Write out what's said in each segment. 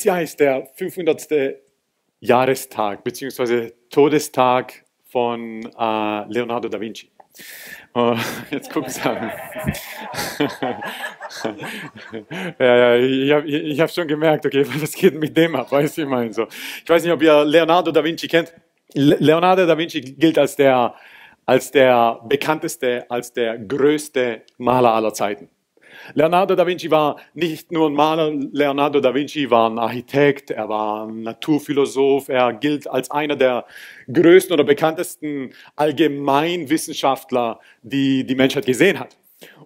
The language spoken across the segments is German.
Dieses Jahr ist der 500. Jahrestag bzw. Todestag von äh, Leonardo da Vinci. Oh, jetzt gucken Sie an. ja, ja, ich habe hab schon gemerkt, okay, was geht mit dem ab? Weißt du, ich meine so. Ich weiß nicht, ob ihr Leonardo da Vinci kennt. Leonardo da Vinci gilt als der, als der bekannteste, als der größte Maler aller Zeiten. Leonardo da Vinci war nicht nur ein Maler, Leonardo da Vinci war ein Architekt, er war ein Naturphilosoph, er gilt als einer der größten oder bekanntesten Allgemeinwissenschaftler, die die Menschheit gesehen hat.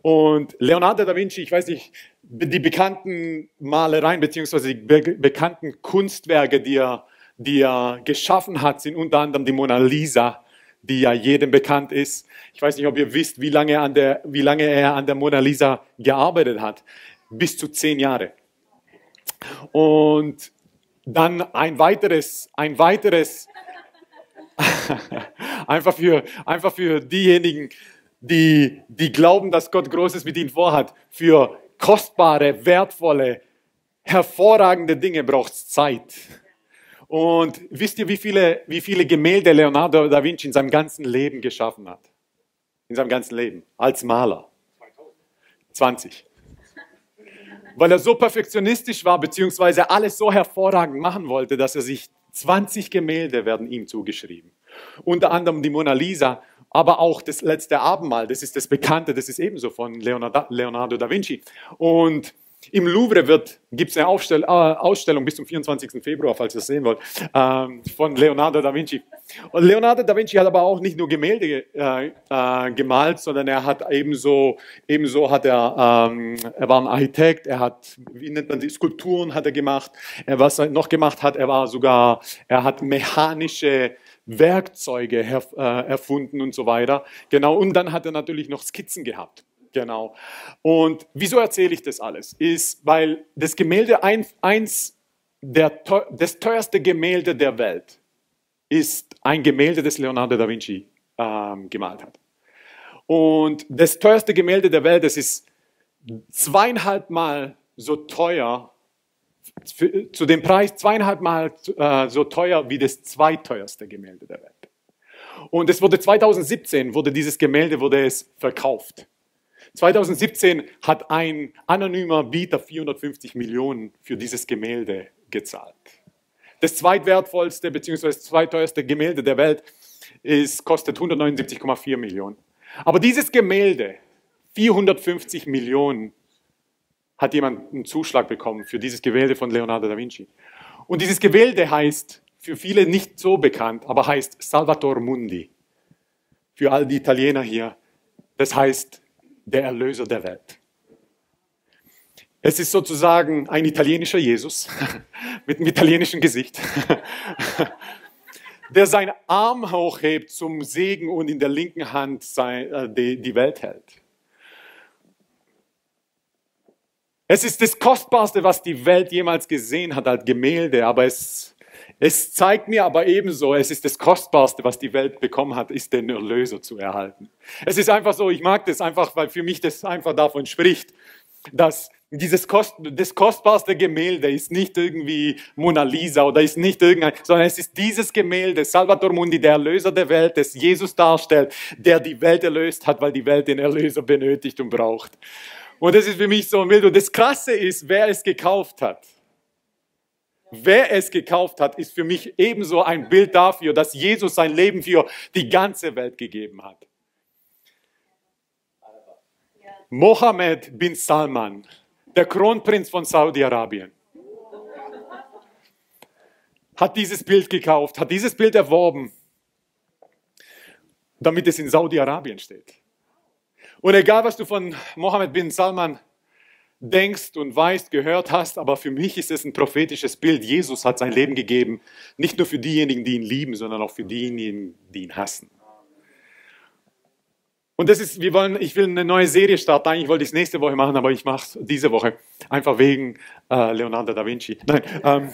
Und Leonardo da Vinci, ich weiß nicht, die bekannten Malereien beziehungsweise die be bekannten Kunstwerke, die er, die er geschaffen hat, sind unter anderem die Mona Lisa, die ja jedem bekannt ist. Ich weiß nicht, ob ihr wisst, wie lange, an der, wie lange er an der Mona Lisa gearbeitet hat. Bis zu zehn Jahre. Und dann ein weiteres, ein weiteres, einfach für, einfach für diejenigen, die, die glauben, dass Gott Großes mit ihnen vorhat. Für kostbare, wertvolle, hervorragende Dinge braucht es Zeit. Und wisst ihr, wie viele, wie viele Gemälde Leonardo da Vinci in seinem ganzen Leben geschaffen hat? In seinem ganzen Leben. Als Maler. 20. Weil er so perfektionistisch war, beziehungsweise alles so hervorragend machen wollte, dass er sich 20 Gemälde werden ihm zugeschrieben. Unter anderem die Mona Lisa, aber auch das letzte Abendmahl, das ist das Bekannte, das ist ebenso von Leonardo, Leonardo da Vinci. Und im Louvre gibt es eine Aufstell, äh, Ausstellung bis zum 24. Februar, falls ihr es sehen wollt, äh, von Leonardo da Vinci. Und Leonardo da Vinci hat aber auch nicht nur Gemälde äh, äh gemalt, sondern er hat ebenso, ebenso hat er, ähm, er war ein Architekt, er hat, wie nennt man die, Skulpturen hat er gemacht. Er, was er noch gemacht hat, er war sogar, er hat mechanische Werkzeuge her, äh, erfunden und so weiter. Genau, und dann hat er natürlich noch Skizzen gehabt. Genau. Und wieso erzähle ich das alles? Ist, weil das Gemälde, ein, eins der, das teuerste Gemälde der Welt ist ein Gemälde, das Leonardo da Vinci ähm, gemalt hat. Und das teuerste Gemälde der Welt, das ist zweieinhalb Mal so teuer, zu dem Preis zweieinhalb Mal äh, so teuer wie das zweiteuerste Gemälde der Welt. Und es wurde 2017 wurde dieses Gemälde wurde es verkauft 2017 hat ein anonymer Bieter 450 Millionen für dieses Gemälde gezahlt. Das zweitwertvollste bzw. zweiteuerste Gemälde der Welt ist, kostet 179,4 Millionen. Aber dieses Gemälde, 450 Millionen, hat jemand einen Zuschlag bekommen für dieses Gemälde von Leonardo da Vinci. Und dieses Gemälde heißt, für viele nicht so bekannt, aber heißt Salvator Mundi. Für all die Italiener hier. Das heißt der Erlöser der Welt. Es ist sozusagen ein italienischer Jesus mit einem italienischen Gesicht, der seinen Arm hochhebt zum Segen und in der linken Hand äh, die Welt hält. Es ist das Kostbarste, was die Welt jemals gesehen hat als Gemälde, aber es es zeigt mir aber ebenso, es ist das Kostbarste, was die Welt bekommen hat, ist den Erlöser zu erhalten. Es ist einfach so, ich mag das einfach, weil für mich das einfach davon spricht, dass dieses Kost, das kostbarste Gemälde ist nicht irgendwie Mona Lisa oder ist nicht irgendein, sondern es ist dieses Gemälde, Salvator Mundi, der Erlöser der Welt, das Jesus darstellt, der die Welt erlöst hat, weil die Welt den Erlöser benötigt und braucht. Und das ist für mich so ein Bild. Und das Krasse ist, wer es gekauft hat. Wer es gekauft hat, ist für mich ebenso ein Bild dafür, dass Jesus sein Leben für die ganze Welt gegeben hat. Mohammed bin Salman, der Kronprinz von Saudi-Arabien, hat dieses Bild gekauft, hat dieses Bild erworben, damit es in Saudi-Arabien steht. Und egal, was du von Mohammed bin Salman denkst und weißt, gehört hast, aber für mich ist es ein prophetisches Bild. Jesus hat sein Leben gegeben, nicht nur für diejenigen, die ihn lieben, sondern auch für diejenigen, die ihn hassen. Und das ist, wir wollen, ich will eine neue Serie starten. Eigentlich wollte ich es nächste Woche machen, aber ich mache es diese Woche. Einfach wegen äh, Leonardo da Vinci. Nein, ähm,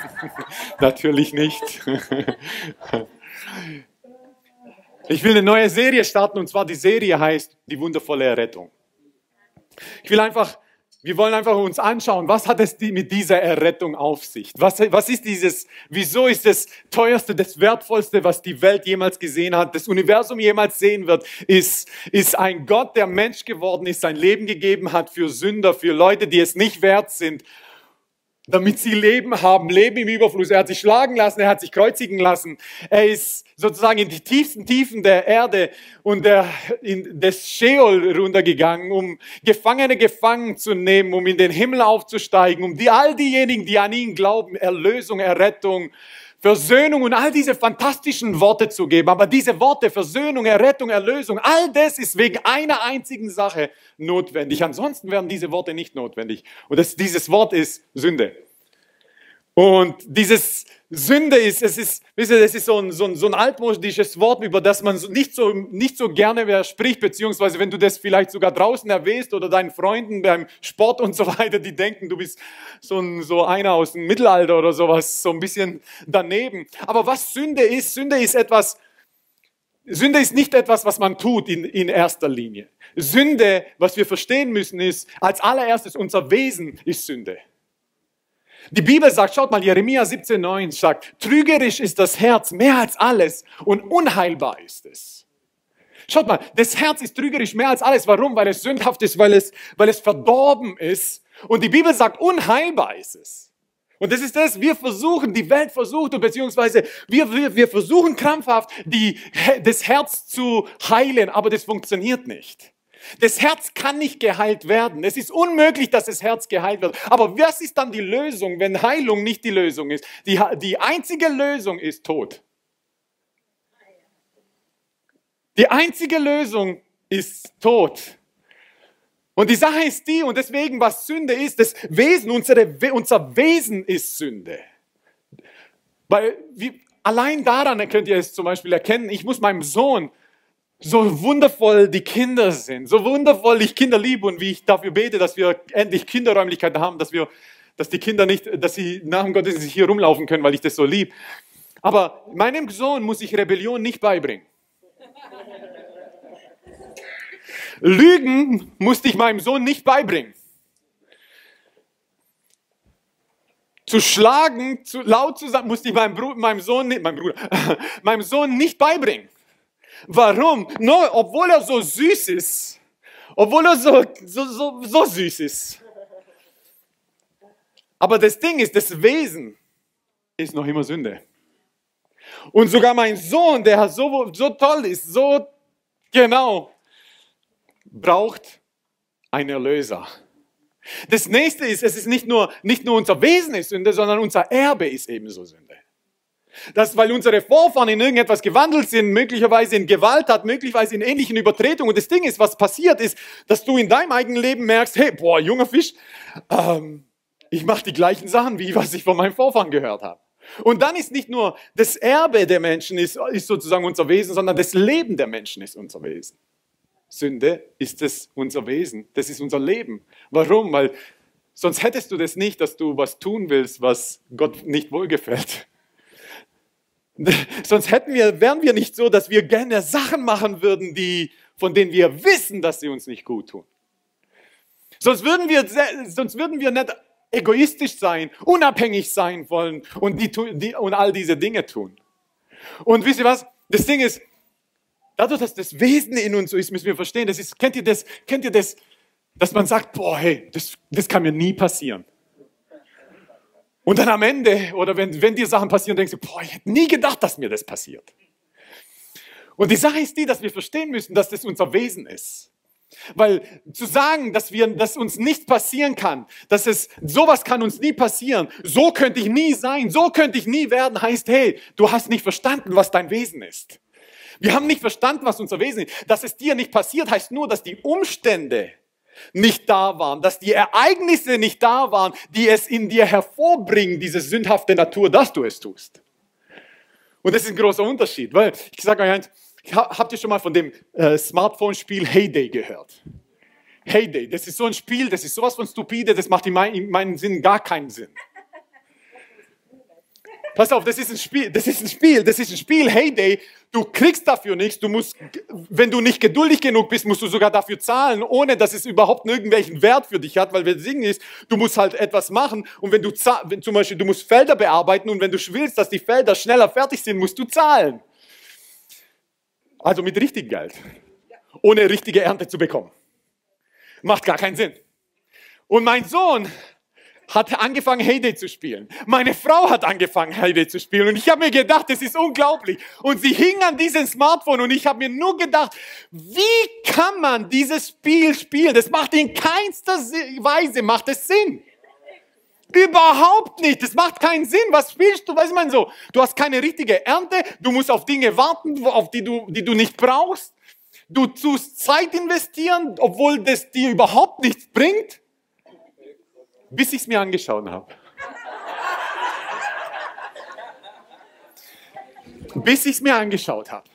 natürlich nicht. ich will eine neue Serie starten und zwar die Serie heißt Die wundervolle Errettung. Ich will einfach wir wollen einfach uns anschauen, was hat es mit dieser Errettung auf sich? Was, was ist dieses, wieso ist das teuerste, das wertvollste, was die Welt jemals gesehen hat, das Universum jemals sehen wird, ist, ist ein Gott, der Mensch geworden ist, sein Leben gegeben hat für Sünder, für Leute, die es nicht wert sind damit sie Leben haben, Leben im Überfluss. Er hat sich schlagen lassen, er hat sich kreuzigen lassen. Er ist sozusagen in die tiefsten Tiefen der Erde und der, in des Sheol runtergegangen, um Gefangene gefangen zu nehmen, um in den Himmel aufzusteigen, um die, all diejenigen, die an ihn glauben, Erlösung, Errettung, Versöhnung und all diese fantastischen Worte zu geben. Aber diese Worte, Versöhnung, Errettung, Erlösung, all das ist wegen einer einzigen Sache notwendig. Ansonsten wären diese Worte nicht notwendig. Und das, dieses Wort ist Sünde. Und dieses Sünde ist, es ist, wisst ihr, das ist so ein, so ein, so ein altmodisches Wort, über das man nicht so, nicht so gerne mehr spricht, beziehungsweise wenn du das vielleicht sogar draußen erwähnst oder deinen Freunden beim Sport und so weiter, die denken, du bist so, ein, so einer aus dem Mittelalter oder sowas, so ein bisschen daneben. Aber was Sünde ist, Sünde ist etwas, Sünde ist nicht etwas, was man tut in, in erster Linie. Sünde, was wir verstehen müssen, ist, als allererstes unser Wesen ist Sünde. Die Bibel sagt, schaut mal, Jeremia 17,9 sagt, trügerisch ist das Herz mehr als alles und unheilbar ist es. Schaut mal, das Herz ist trügerisch mehr als alles. Warum? Weil es sündhaft ist, weil es, weil es verdorben ist. Und die Bibel sagt, unheilbar ist es. Und das ist das, wir versuchen, die Welt versucht, beziehungsweise wir, wir, wir versuchen krampfhaft, die, das Herz zu heilen, aber das funktioniert nicht. Das Herz kann nicht geheilt werden. Es ist unmöglich, dass das Herz geheilt wird. Aber was ist dann die Lösung, wenn Heilung nicht die Lösung ist? Die, die einzige Lösung ist Tod. Die einzige Lösung ist Tod. Und die Sache ist die, und deswegen, was Sünde ist, das Wesen, unsere, unser Wesen ist Sünde. Weil, wie, allein daran könnt ihr es zum Beispiel erkennen, ich muss meinem Sohn so wundervoll die Kinder sind, so wundervoll ich Kinder liebe und wie ich dafür bete, dass wir endlich Kinderräumlichkeiten haben, dass wir, dass die Kinder nicht, dass sie nach dem Gottesdienst hier rumlaufen können, weil ich das so lieb. Aber meinem Sohn muss ich Rebellion nicht beibringen. Lügen musste ich meinem Sohn nicht beibringen. Zu schlagen, zu laut zu sagen, musste ich meinem, Bruder, meinem Sohn, meinem Bruder, meinem Sohn nicht beibringen. Warum? No, obwohl er so süß ist. Obwohl er so, so, so, so süß ist. Aber das Ding ist, das Wesen ist noch immer Sünde. Und sogar mein Sohn, der so, so toll ist, so genau, braucht einen Erlöser. Das nächste ist, es ist nicht nur, nicht nur unser Wesen ist Sünde, sondern unser Erbe ist ebenso Sünde. Das, weil unsere Vorfahren in irgendetwas gewandelt sind, möglicherweise in Gewalt hat, möglicherweise in ähnlichen Übertretungen. Und das Ding ist, was passiert ist, dass du in deinem eigenen Leben merkst, hey, boah, junger Fisch, ähm, ich mache die gleichen Sachen, wie was ich von meinen Vorfahren gehört habe. Und dann ist nicht nur das Erbe der Menschen ist, ist sozusagen unser Wesen, sondern das Leben der Menschen ist unser Wesen. Sünde ist es unser Wesen, das ist unser Leben. Warum? Weil sonst hättest du das nicht, dass du was tun willst, was Gott nicht wohlgefällt. Sonst hätten wir, wären wir nicht so, dass wir gerne Sachen machen würden, die, von denen wir wissen, dass sie uns nicht gut tun. Sonst würden wir, sonst würden wir nicht egoistisch sein, unabhängig sein wollen und, die, die, und all diese Dinge tun. Und wisst ihr was? Das Ding ist, dadurch, dass das Wesen in uns so ist, müssen wir verstehen, das ist, kennt ihr das, kennt ihr das, dass man sagt, boah, hey, das, das kann mir nie passieren. Und dann am Ende, oder wenn, wenn dir Sachen passieren, denkst du, boah, ich hätte nie gedacht, dass mir das passiert. Und die Sache ist die, dass wir verstehen müssen, dass das unser Wesen ist. Weil zu sagen, dass wir, dass uns nichts passieren kann, dass es, sowas kann uns nie passieren, so könnte ich nie sein, so könnte ich nie werden, heißt, hey, du hast nicht verstanden, was dein Wesen ist. Wir haben nicht verstanden, was unser Wesen ist. Dass es dir nicht passiert, heißt nur, dass die Umstände nicht da waren, dass die Ereignisse nicht da waren, die es in dir hervorbringen, diese sündhafte Natur, dass du es tust. Und das ist ein großer Unterschied, weil ich sage euch eins, habt ihr schon mal von dem äh, Smartphone-Spiel Heyday gehört? Heyday, das ist so ein Spiel, das ist sowas von stupide, das macht in, mein, in meinen Sinn gar keinen Sinn. Pass auf, das ist ein Spiel, das ist ein Spiel, das ist ein Spiel, Heyday. Du kriegst dafür nichts. Du musst, wenn du nicht geduldig genug bist, musst du sogar dafür zahlen, ohne dass es überhaupt irgendwelchen Wert für dich hat, weil das Ding ist, du musst halt etwas machen. Und wenn du, wenn zum Beispiel, du musst Felder bearbeiten und wenn du willst, dass die Felder schneller fertig sind, musst du zahlen. Also mit richtig Geld. Ohne richtige Ernte zu bekommen. Macht gar keinen Sinn. Und mein Sohn hat angefangen, Heyday zu spielen. Meine Frau hat angefangen, Heyday zu spielen. Und ich habe mir gedacht, das ist unglaublich. Und sie hing an diesem Smartphone und ich habe mir nur gedacht, wie kann man dieses Spiel spielen? Das macht in keinster Weise, macht es Sinn. Überhaupt nicht. Das macht keinen Sinn. Was spielst du? Weiß man so. Du hast keine richtige Ernte. Du musst auf Dinge warten, auf die du, die du nicht brauchst. Du tust Zeit investieren, obwohl das dir überhaupt nichts bringt bis ich es mir angeschaut habe. bis ich es mir angeschaut habe.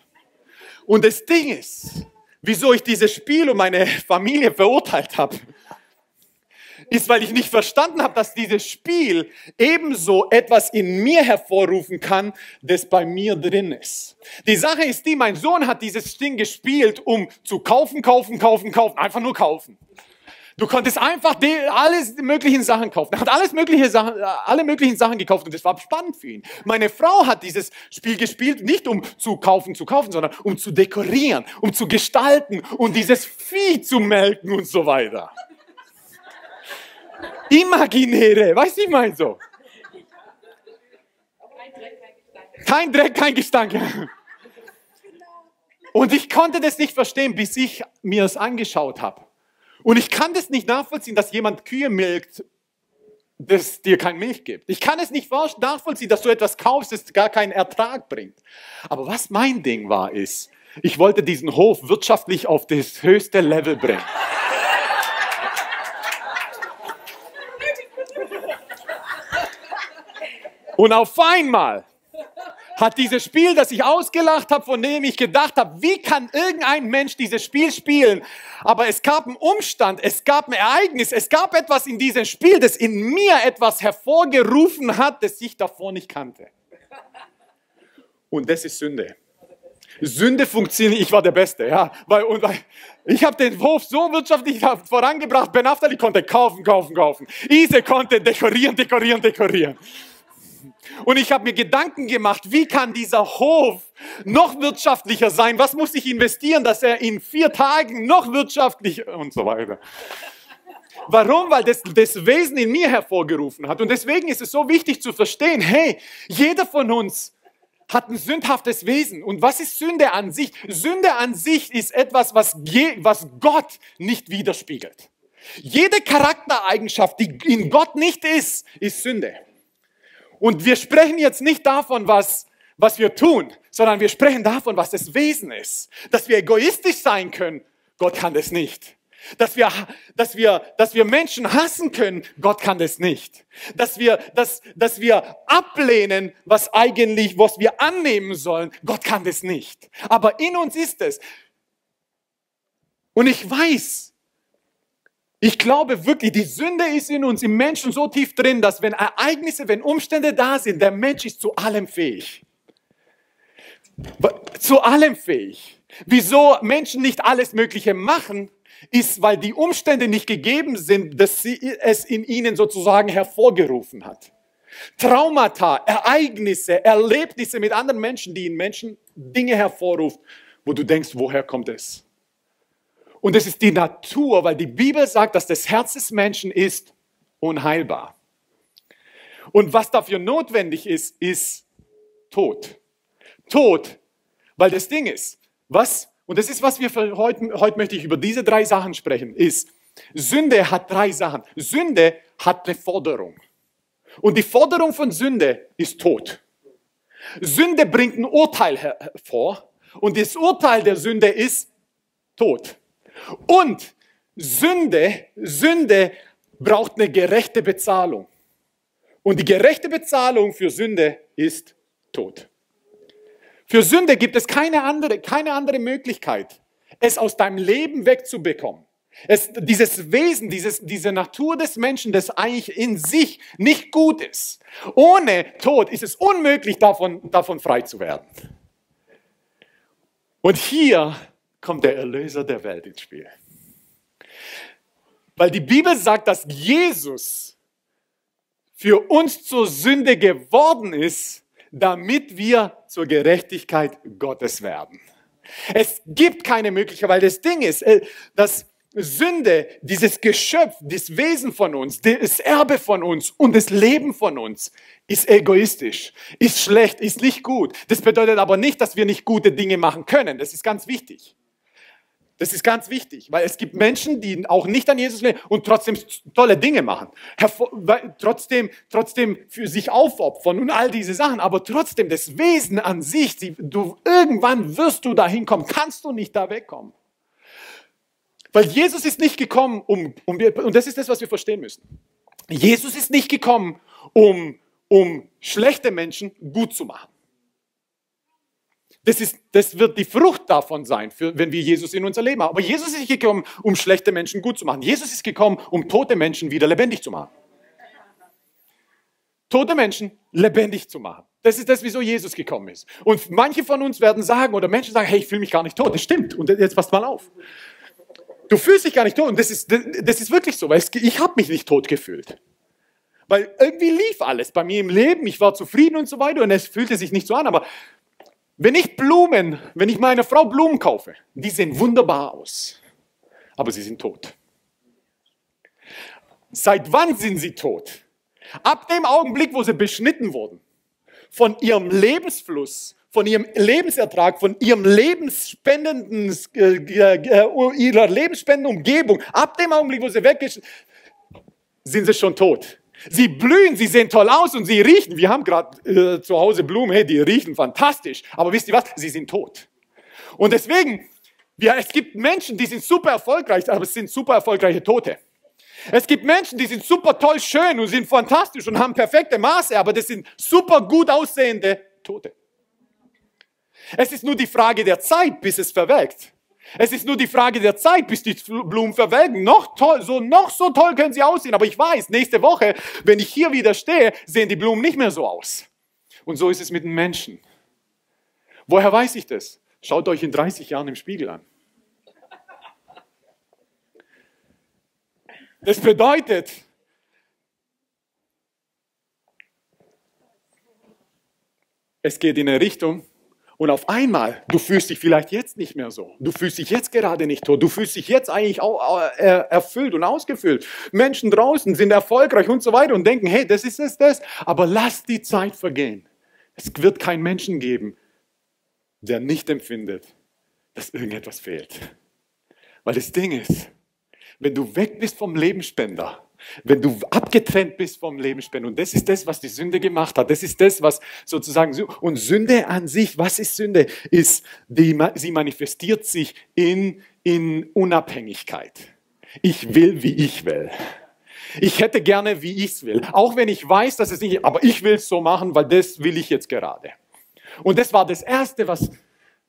Und das Ding ist, wieso ich dieses Spiel und meine Familie verurteilt habe, ist, weil ich nicht verstanden habe, dass dieses Spiel ebenso etwas in mir hervorrufen kann, das bei mir drin ist. Die Sache ist die, mein Sohn hat dieses Ding gespielt, um zu kaufen, kaufen, kaufen, kaufen, einfach nur kaufen. Du konntest einfach alles möglichen Sachen kaufen. Er hat alles mögliche Sachen, alle möglichen Sachen gekauft und das war spannend für ihn. Meine Frau hat dieses Spiel gespielt, nicht um zu kaufen, zu kaufen, sondern um zu dekorieren, um zu gestalten und dieses Vieh zu melken und so weiter. Imaginäre, weißt du, ich meine so. Kein Dreck, kein Gestank. Und ich konnte das nicht verstehen, bis ich mir es angeschaut habe. Und ich kann das nicht nachvollziehen, dass jemand Kühe milkt, das dir keine Milch gibt. Ich kann es nicht nachvollziehen, dass du etwas kaufst, das gar keinen Ertrag bringt. Aber was mein Ding war, ist, ich wollte diesen Hof wirtschaftlich auf das höchste Level bringen. Und auf einmal hat dieses Spiel, das ich ausgelacht habe, von dem ich gedacht habe, wie kann irgendein Mensch dieses Spiel spielen? Aber es gab einen Umstand, es gab ein Ereignis, es gab etwas in diesem Spiel, das in mir etwas hervorgerufen hat, das ich davor nicht kannte. Und das ist Sünde. Sünde funktioniert, ich war der Beste, ja. Weil, und, weil, ich habe den Hof so wirtschaftlich vorangebracht, Ben Aftali konnte kaufen, kaufen, kaufen. Ise konnte dekorieren, dekorieren, dekorieren. Und ich habe mir Gedanken gemacht, wie kann dieser Hof noch wirtschaftlicher sein? Was muss ich investieren, dass er in vier Tagen noch wirtschaftlicher und so weiter. Warum? Weil das das Wesen in mir hervorgerufen hat. Und deswegen ist es so wichtig zu verstehen, hey, jeder von uns hat ein sündhaftes Wesen. Und was ist Sünde an sich? Sünde an sich ist etwas, was, was Gott nicht widerspiegelt. Jede Charaktereigenschaft, die in Gott nicht ist, ist Sünde. Und wir sprechen jetzt nicht davon, was, was wir tun, sondern wir sprechen davon, was das Wesen ist. Dass wir egoistisch sein können, Gott kann das nicht. Dass wir, dass wir, dass wir Menschen hassen können, Gott kann das nicht. Dass wir, dass, dass wir ablehnen, was eigentlich, was wir annehmen sollen, Gott kann das nicht. Aber in uns ist es. Und ich weiß, ich glaube wirklich, die Sünde ist in uns, im Menschen so tief drin, dass wenn Ereignisse, wenn Umstände da sind, der Mensch ist zu allem fähig. Zu allem fähig. Wieso Menschen nicht alles Mögliche machen, ist, weil die Umstände nicht gegeben sind, dass sie es in ihnen sozusagen hervorgerufen hat. Traumata, Ereignisse, Erlebnisse mit anderen Menschen, die in Menschen Dinge hervorrufen, wo du denkst, woher kommt es? Und es ist die Natur, weil die Bibel sagt, dass das Herz des Menschen ist unheilbar. Und was dafür notwendig ist, ist Tod. Tod, weil das Ding ist, was, und das ist, was wir für heute, heute möchte ich über diese drei Sachen sprechen, ist, Sünde hat drei Sachen. Sünde hat eine Forderung. Und die Forderung von Sünde ist Tod. Sünde bringt ein Urteil hervor und das Urteil der Sünde ist Tod. Und Sünde, Sünde braucht eine gerechte Bezahlung. Und die gerechte Bezahlung für Sünde ist Tod. Für Sünde gibt es keine andere, keine andere Möglichkeit, es aus deinem Leben wegzubekommen, Es, dieses Wesen, dieses, diese Natur des Menschen, das eigentlich in sich nicht gut ist. Ohne Tod ist es unmöglich, davon, davon frei zu werden. Und hier kommt der Erlöser der Welt ins Spiel. Weil die Bibel sagt, dass Jesus für uns zur Sünde geworden ist, damit wir zur Gerechtigkeit Gottes werden. Es gibt keine Möglichkeit, weil das Ding ist, äh, dass Sünde, dieses Geschöpf, das Wesen von uns, das Erbe von uns und das Leben von uns ist egoistisch, ist schlecht, ist nicht gut. Das bedeutet aber nicht, dass wir nicht gute Dinge machen können. Das ist ganz wichtig. Das ist ganz wichtig, weil es gibt Menschen, die auch nicht an Jesus leben und trotzdem tolle Dinge machen. trotzdem, trotzdem für sich aufopfern und all diese Sachen. Aber trotzdem das Wesen an sich, die, du, irgendwann wirst du dahin kommen, kannst du nicht da wegkommen. Weil Jesus ist nicht gekommen, um, um und das ist das, was wir verstehen müssen. Jesus ist nicht gekommen, um, um schlechte Menschen gut zu machen. Das, ist, das wird die Frucht davon sein, für, wenn wir Jesus in unser Leben haben. Aber Jesus ist nicht gekommen, um schlechte Menschen gut zu machen. Jesus ist gekommen, um tote Menschen wieder lebendig zu machen. Tote Menschen lebendig zu machen. Das ist das, wieso Jesus gekommen ist. Und manche von uns werden sagen, oder Menschen sagen, hey, ich fühle mich gar nicht tot. Das stimmt. Und jetzt passt mal auf. Du fühlst dich gar nicht tot. Und das ist, das ist wirklich so, weil ich habe mich nicht tot gefühlt. Weil irgendwie lief alles bei mir im Leben. Ich war zufrieden und so weiter. Und es fühlte sich nicht so an. Aber wenn ich Blumen, wenn ich meiner Frau Blumen kaufe, die sehen wunderbar aus, aber sie sind tot. Seit wann sind sie tot? Ab dem Augenblick, wo sie beschnitten wurden, von ihrem Lebensfluss, von ihrem Lebensertrag, von ihrem lebensspendenden, äh, äh, ihrer lebensspendenden Umgebung, ab dem Augenblick, wo sie weggeschnitten sind sie schon tot. Sie blühen, sie sehen toll aus und sie riechen. Wir haben gerade äh, zu Hause Blumen, hey, die riechen fantastisch. Aber wisst ihr was? Sie sind tot. Und deswegen, ja, es gibt Menschen, die sind super erfolgreich, aber es sind super erfolgreiche Tote. Es gibt Menschen, die sind super toll schön und sind fantastisch und haben perfekte Maße, aber das sind super gut aussehende Tote. Es ist nur die Frage der Zeit, bis es verwelkt. Es ist nur die Frage der Zeit, bis die Blumen verwelken. Noch toll, so, noch so toll können sie aussehen. Aber ich weiß, nächste Woche, wenn ich hier wieder stehe, sehen die Blumen nicht mehr so aus. Und so ist es mit den Menschen. Woher weiß ich das? Schaut euch in 30 Jahren im Spiegel an. Das bedeutet, es geht in eine Richtung, und auf einmal, du fühlst dich vielleicht jetzt nicht mehr so. Du fühlst dich jetzt gerade nicht tot. Du fühlst dich jetzt eigentlich äh, erfüllt und ausgefüllt. Menschen draußen sind erfolgreich und so weiter und denken, hey, das ist es, das. Aber lass die Zeit vergehen. Es wird keinen Menschen geben, der nicht empfindet, dass irgendetwas fehlt. Weil das Ding ist, wenn du weg bist vom Lebensspender, wenn du abgetrennt bist vom Lebensspenden. Und das ist das, was die Sünde gemacht hat. Das ist das, was sozusagen, und Sünde an sich, was ist Sünde? Ist, die, sie manifestiert sich in, in Unabhängigkeit. Ich will, wie ich will. Ich hätte gerne, wie ich es will. Auch wenn ich weiß, dass es nicht, aber ich will es so machen, weil das will ich jetzt gerade. Und das war das Erste, was,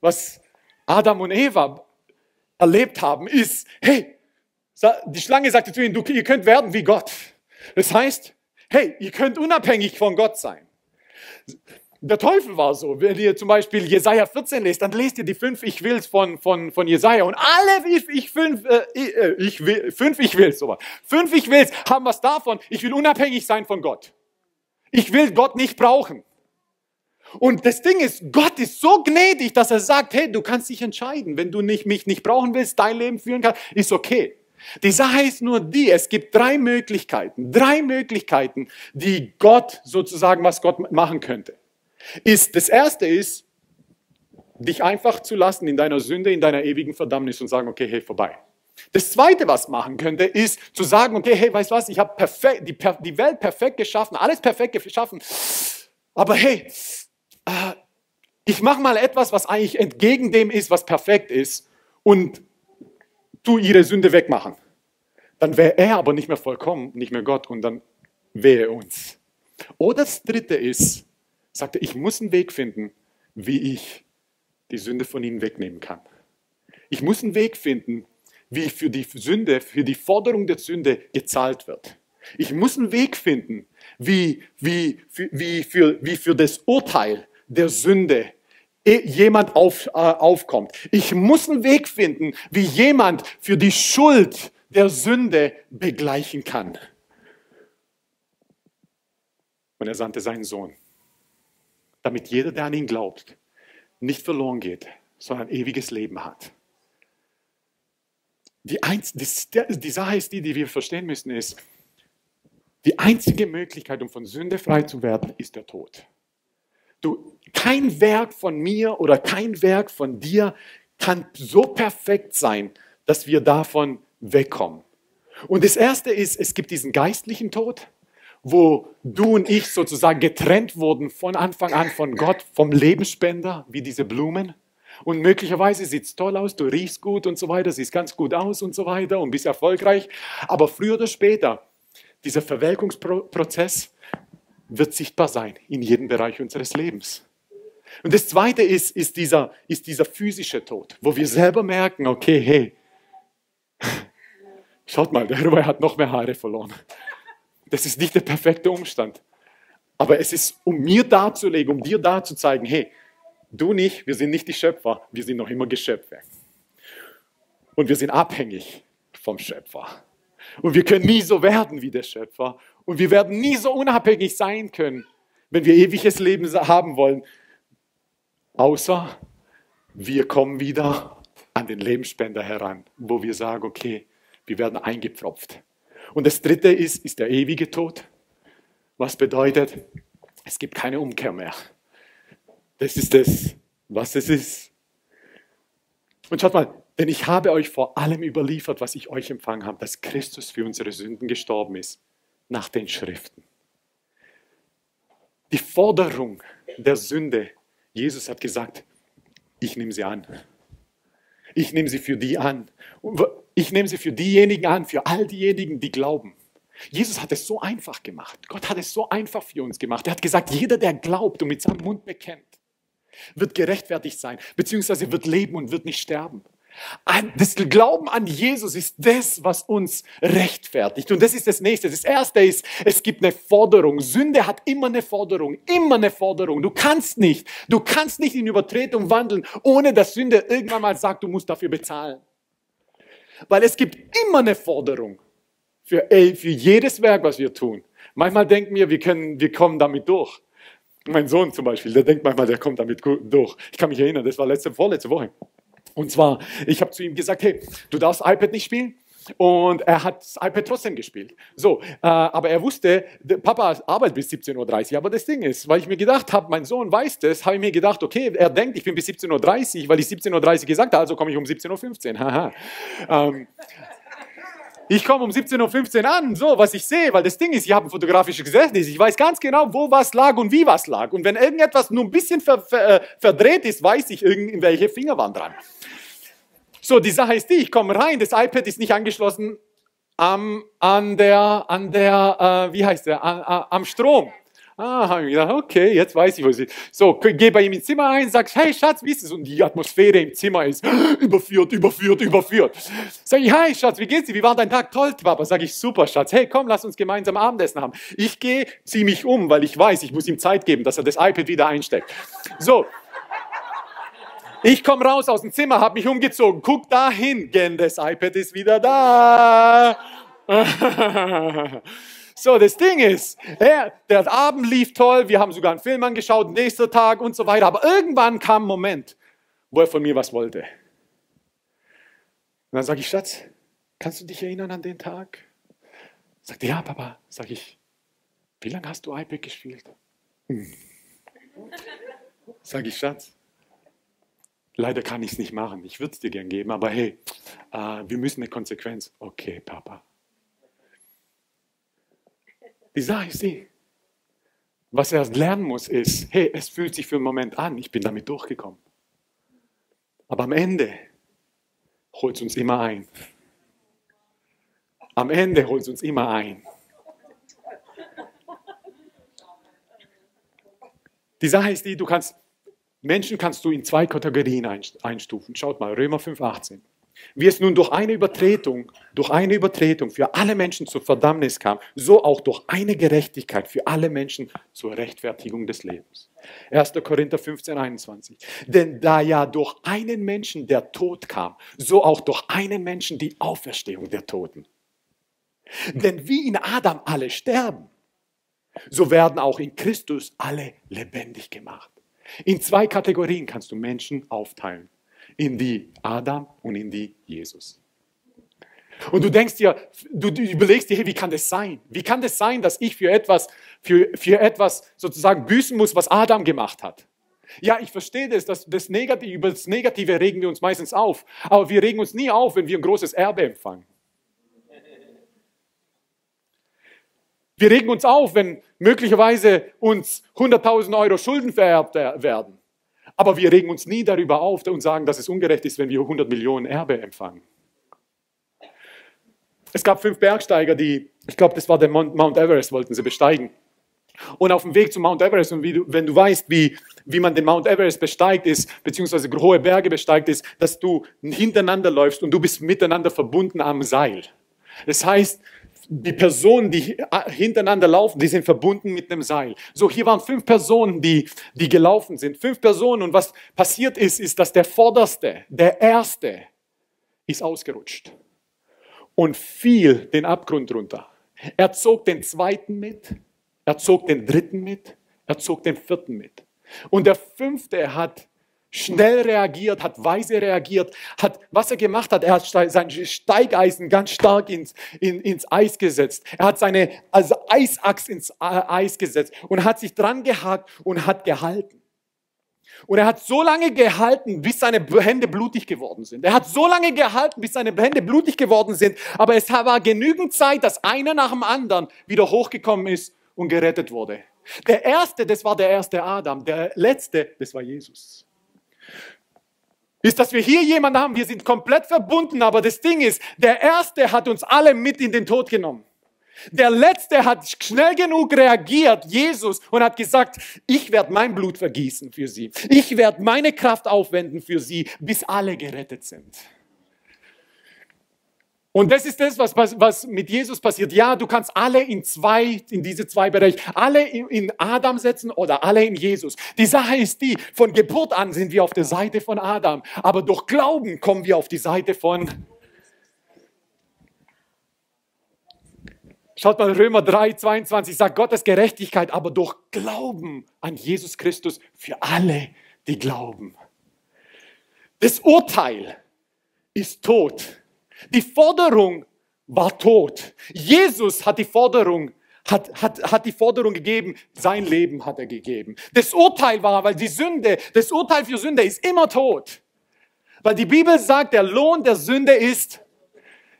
was Adam und Eva erlebt haben, ist, hey, die Schlange sagte zu ihnen, du, ihr könnt werden wie Gott. Das heißt, hey, ihr könnt unabhängig von Gott sein. Der Teufel war so. Wenn ihr zum Beispiel Jesaja 14 lest, dann lest ihr die fünf Ich Wills von, von, von Jesaja und alle ich, ich, fünf, äh, äh ich, will, fünf Ich Wills, so Fünf Ich Wills haben was davon. Ich will unabhängig sein von Gott. Ich will Gott nicht brauchen. Und das Ding ist, Gott ist so gnädig, dass er sagt, hey, du kannst dich entscheiden. Wenn du nicht, mich nicht brauchen willst, dein Leben führen kannst, ist okay. Die Sache ist nur die, es gibt drei Möglichkeiten, drei Möglichkeiten, die Gott sozusagen, was Gott machen könnte. Ist, das erste ist, dich einfach zu lassen in deiner Sünde, in deiner ewigen Verdammnis und sagen, okay, hey, vorbei. Das zweite, was machen könnte, ist zu sagen, okay, hey, weißt du was, ich habe die, die Welt perfekt geschaffen, alles perfekt geschaffen, aber hey, äh, ich mache mal etwas, was eigentlich entgegen dem ist, was perfekt ist und tu ihre Sünde wegmachen. Dann wäre er aber nicht mehr vollkommen, nicht mehr Gott und dann wäre uns. Oder das dritte ist, sagt er, ich muss einen Weg finden, wie ich die Sünde von ihnen wegnehmen kann. Ich muss einen Weg finden, wie für die Sünde, für die Forderung der Sünde gezahlt wird. Ich muss einen Weg finden, wie, wie, wie, für, wie für das Urteil der Sünde jemand auf, äh, aufkommt. Ich muss einen Weg finden, wie jemand für die Schuld der Sünde begleichen kann. Und er sandte seinen Sohn, damit jeder, der an ihn glaubt, nicht verloren geht, sondern ein ewiges Leben hat. Die, Einz die, die Sache ist die, die wir verstehen müssen, ist, die einzige Möglichkeit, um von Sünde frei zu werden, ist der Tod. Du, kein Werk von mir oder kein Werk von dir kann so perfekt sein, dass wir davon wegkommen. Und das Erste ist, es gibt diesen geistlichen Tod, wo du und ich sozusagen getrennt wurden von Anfang an von Gott, vom Lebensspender, wie diese Blumen. Und möglicherweise sieht es toll aus, du riechst gut und so weiter, siehst ganz gut aus und so weiter und bist erfolgreich. Aber früher oder später, dieser Verwelkungsprozess wird sichtbar sein in jedem Bereich unseres Lebens. Und das Zweite ist, ist, dieser, ist dieser physische Tod, wo wir selber merken, okay, hey, schaut mal, der Ruhe hat noch mehr Haare verloren. Das ist nicht der perfekte Umstand. Aber es ist, um mir darzulegen, um dir darzuzeigen, hey, du nicht, wir sind nicht die Schöpfer, wir sind noch immer Geschöpfe. Und wir sind abhängig vom Schöpfer. Und wir können nie so werden wie der Schöpfer. Und wir werden nie so unabhängig sein können, wenn wir ewiges Leben haben wollen. Außer wir kommen wieder an den Lebensspender heran, wo wir sagen, okay, wir werden eingepfropft. Und das dritte ist, ist der ewige Tod. Was bedeutet, es gibt keine Umkehr mehr. Das ist das, was es ist. Und schaut mal, denn ich habe euch vor allem überliefert, was ich euch empfangen habe, dass Christus für unsere Sünden gestorben ist, nach den Schriften. Die Forderung der Sünde, Jesus hat gesagt, ich nehme sie an. Ich nehme sie für die an. Ich nehme sie für diejenigen an, für all diejenigen, die glauben. Jesus hat es so einfach gemacht. Gott hat es so einfach für uns gemacht. Er hat gesagt, jeder, der glaubt und mit seinem Mund bekennt, wird gerechtfertigt sein, beziehungsweise wird leben und wird nicht sterben. Das Glauben an Jesus ist das, was uns rechtfertigt. Und das ist das Nächste. Das Erste ist, es gibt eine Forderung. Sünde hat immer eine Forderung, immer eine Forderung. Du kannst nicht, du kannst nicht in Übertretung wandeln, ohne dass Sünde irgendwann mal sagt, du musst dafür bezahlen. Weil es gibt immer eine Forderung für, für jedes Werk, was wir tun. Manchmal denken wir, wir, können, wir kommen damit durch. Mein Sohn zum Beispiel, der denkt manchmal, der kommt damit durch. Ich kann mich erinnern, das war letzte, vorletzte Woche. Und zwar, ich habe zu ihm gesagt, hey, du darfst iPad nicht spielen. Und er hat das iPad trotzdem gespielt. So, äh, aber er wusste, Papa arbeitet bis 17.30 Uhr. Aber das Ding ist, weil ich mir gedacht habe, mein Sohn weiß das, habe ich mir gedacht, okay, er denkt, ich bin bis 17.30 Uhr, weil ich 17.30 Uhr gesagt habe, also komme ich um 17.15 Uhr. Ähm, ich komme um 17.15 Uhr an, so, was ich sehe, weil das Ding ist, ich habe ein fotografisches Gedächtnis. Ich weiß ganz genau, wo was lag und wie was lag. Und wenn irgendetwas nur ein bisschen ver, ver, äh, verdreht ist, weiß ich, welche Finger waren dran. So, die Sache ist die, ich komme rein, das iPad ist nicht angeschlossen am, an der, an der äh, wie heißt der, am, am Strom. Ah, habe ich gedacht, okay, jetzt weiß ich, sie ist. So, gehe bei ihm ins Zimmer ein, sagst, hey Schatz, wie ist es? Und die Atmosphäre im Zimmer ist überführt, überführt, überführt. Sag ich, hi Schatz, wie geht's dir? Wie war dein Tag? Toll, Papa. Sag ich, super Schatz. Hey, komm, lass uns gemeinsam Abendessen haben. Ich gehe, zieh mich um, weil ich weiß, ich muss ihm Zeit geben, dass er das iPad wieder einsteckt. So, ich komme raus aus dem Zimmer, habe mich umgezogen, guck dahin, denn das iPad ist wieder da. so, das Ding ist, der, Abend lief toll, wir haben sogar einen Film angeschaut, nächster Tag und so weiter. Aber irgendwann kam ein Moment, wo er von mir was wollte. Und dann sage ich, Schatz, kannst du dich erinnern an den Tag? Sagt er, ja, Papa. Sag ich, wie lange hast du iPad gespielt? Hm. Sag ich, Schatz, Leider kann ich es nicht machen. Ich würde es dir gern geben, aber hey, äh, wir müssen eine Konsequenz. Okay, Papa. Die Sache ist die, was er lernen muss, ist, hey, es fühlt sich für einen Moment an, ich bin damit durchgekommen. Aber am Ende holt es uns immer ein. Am Ende holt es uns immer ein. Die Sache ist die, du kannst Menschen kannst du in zwei Kategorien einstufen. Schaut mal, Römer 5,18. Wie es nun durch eine Übertretung, durch eine Übertretung für alle Menschen zur Verdammnis kam, so auch durch eine Gerechtigkeit für alle Menschen zur Rechtfertigung des Lebens. 1. Korinther 15, 21. Denn da ja durch einen Menschen der Tod kam, so auch durch einen Menschen die Auferstehung der Toten. Denn wie in Adam alle sterben, so werden auch in Christus alle lebendig gemacht. In zwei Kategorien kannst du Menschen aufteilen in die Adam und in die Jesus. Und du denkst dir, du, überlegst dir, hey, wie kann das sein? Wie kann das sein, dass ich für etwas, für, für etwas sozusagen büßen muss, was Adam gemacht hat? Ja, ich verstehe das, dass das Negative, über das Negative regen wir uns meistens auf. Aber wir regen uns nie auf, wenn wir ein großes Erbe empfangen. Wir regen uns auf, wenn möglicherweise uns 100.000 Euro Schulden vererbt werden. Aber wir regen uns nie darüber auf und sagen, dass es ungerecht ist, wenn wir 100 Millionen Erbe empfangen. Es gab fünf Bergsteiger, die, ich glaube, das war der Mount Everest, wollten sie besteigen. Und auf dem Weg zum Mount Everest, und du, wenn du weißt, wie, wie man den Mount Everest besteigt ist, beziehungsweise hohe Berge besteigt ist, dass du hintereinander läufst und du bist miteinander verbunden am Seil. Das heißt, die Personen, die hintereinander laufen, die sind verbunden mit einem Seil. So, hier waren fünf Personen, die, die gelaufen sind. Fünf Personen. Und was passiert ist, ist, dass der Vorderste, der Erste, ist ausgerutscht und fiel den Abgrund runter. Er zog den Zweiten mit, er zog den Dritten mit, er zog den Vierten mit. Und der Fünfte hat schnell reagiert, hat weise reagiert, hat, was er gemacht hat, er hat sein Steigeisen ganz stark ins, in, ins Eis gesetzt. Er hat seine also Eisachs ins Eis gesetzt und hat sich dran gehakt und hat gehalten. Und er hat so lange gehalten, bis seine Hände blutig geworden sind. Er hat so lange gehalten, bis seine Hände blutig geworden sind. Aber es war genügend Zeit, dass einer nach dem anderen wieder hochgekommen ist und gerettet wurde. Der erste, das war der erste Adam. Der letzte, das war Jesus ist, dass wir hier jemanden haben, wir sind komplett verbunden, aber das Ding ist, der Erste hat uns alle mit in den Tod genommen. Der Letzte hat schnell genug reagiert, Jesus, und hat gesagt, ich werde mein Blut vergießen für sie. Ich werde meine Kraft aufwenden für sie, bis alle gerettet sind. Und das ist das, was, was, mit Jesus passiert. Ja, du kannst alle in zwei, in diese zwei Bereiche, alle in, in Adam setzen oder alle in Jesus. Die Sache ist die, von Geburt an sind wir auf der Seite von Adam, aber durch Glauben kommen wir auf die Seite von Schaut mal, Römer 3, 22 sagt Gottes Gerechtigkeit, aber durch Glauben an Jesus Christus für alle, die glauben. Das Urteil ist tot. Die Forderung war tot. Jesus hat die Forderung hat, hat, hat die Forderung gegeben, sein Leben hat er gegeben. Das Urteil war, weil die Sünde, das Urteil für Sünde ist immer tot. Weil die Bibel sagt, der Lohn der Sünde ist,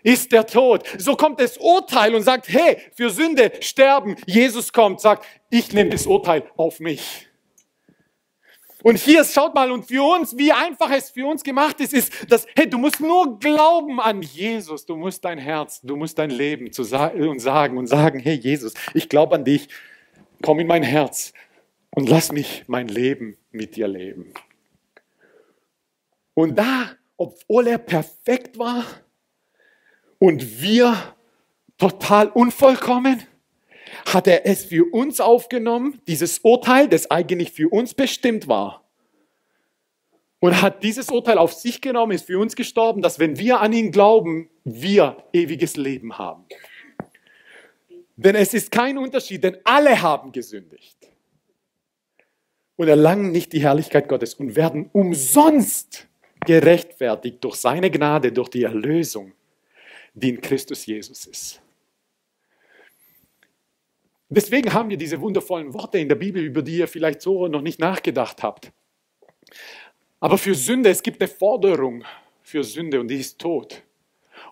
ist der Tod. So kommt das Urteil und sagt, hey, für Sünde sterben. Jesus kommt, sagt, ich nehme das Urteil auf mich. Und hier, schaut mal, und für uns, wie einfach es für uns gemacht ist, ist, dass, hey, du musst nur glauben an Jesus. Du musst dein Herz, du musst dein Leben zu sagen und sagen und sagen, hey, Jesus, ich glaube an dich. Komm in mein Herz und lass mich mein Leben mit dir leben. Und da, obwohl er perfekt war und wir total unvollkommen, hat er es für uns aufgenommen, dieses Urteil, das eigentlich für uns bestimmt war. Und hat dieses Urteil auf sich genommen, ist für uns gestorben, dass wenn wir an ihn glauben, wir ewiges Leben haben. Denn es ist kein Unterschied, denn alle haben gesündigt und erlangen nicht die Herrlichkeit Gottes und werden umsonst gerechtfertigt durch seine Gnade, durch die Erlösung, die in Christus Jesus ist. Deswegen haben wir diese wundervollen Worte in der Bibel, über die ihr vielleicht so noch nicht nachgedacht habt. Aber für Sünde, es gibt eine Forderung für Sünde und die ist tot.